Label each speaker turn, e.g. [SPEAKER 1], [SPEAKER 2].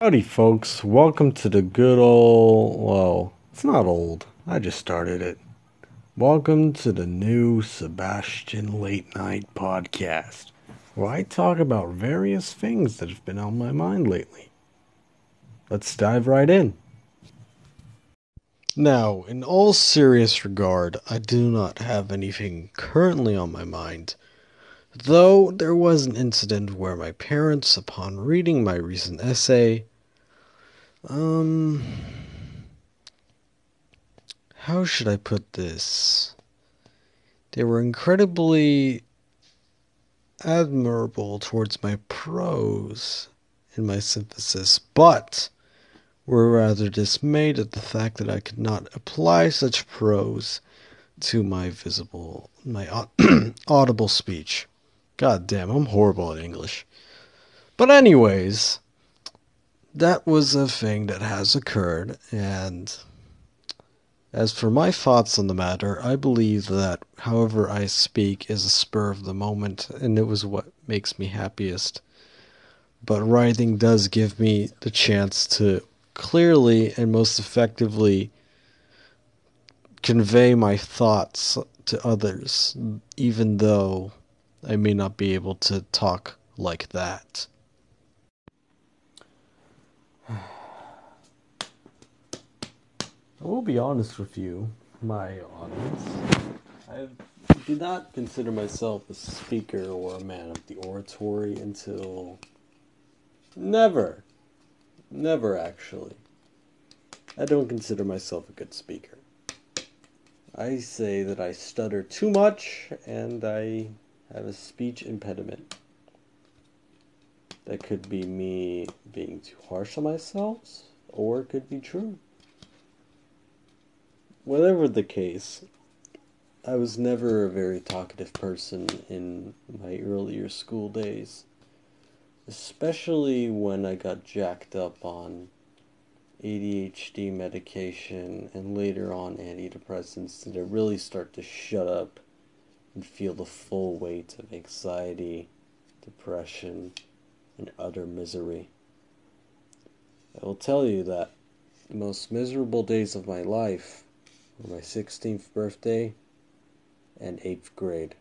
[SPEAKER 1] Howdy, folks. Welcome to the good old. Well, it's not old. I just started it. Welcome to the new Sebastian Late Night Podcast, where I talk about various things that have been on my mind lately. Let's dive right in. Now, in all serious regard, I do not have anything currently on my mind. Though there was an incident where my parents, upon reading my recent essay, um, how should I put this? They were incredibly admirable towards my prose in my synthesis, but were rather dismayed at the fact that I could not apply such prose to my visible, my audible speech. God damn, I'm horrible at English. But, anyways, that was a thing that has occurred, and as for my thoughts on the matter, I believe that however I speak is a spur of the moment, and it was what makes me happiest. But writing does give me the chance to clearly and most effectively convey my thoughts to others, even though I may not be able to talk like that. Will be honest with you, my audience. I do not consider myself a speaker or a man of the oratory until. Never. Never, actually. I don't consider myself a good speaker. I say that I stutter too much and I have a speech impediment. That could be me being too harsh on myself, or it could be true. Whatever the case, I was never a very talkative person in my earlier school days, especially when I got jacked up on ADHD medication and later on antidepressants did I really start to shut up and feel the full weight of anxiety, depression, and utter misery. I will tell you that the most miserable days of my life my 16th birthday and 8th grade.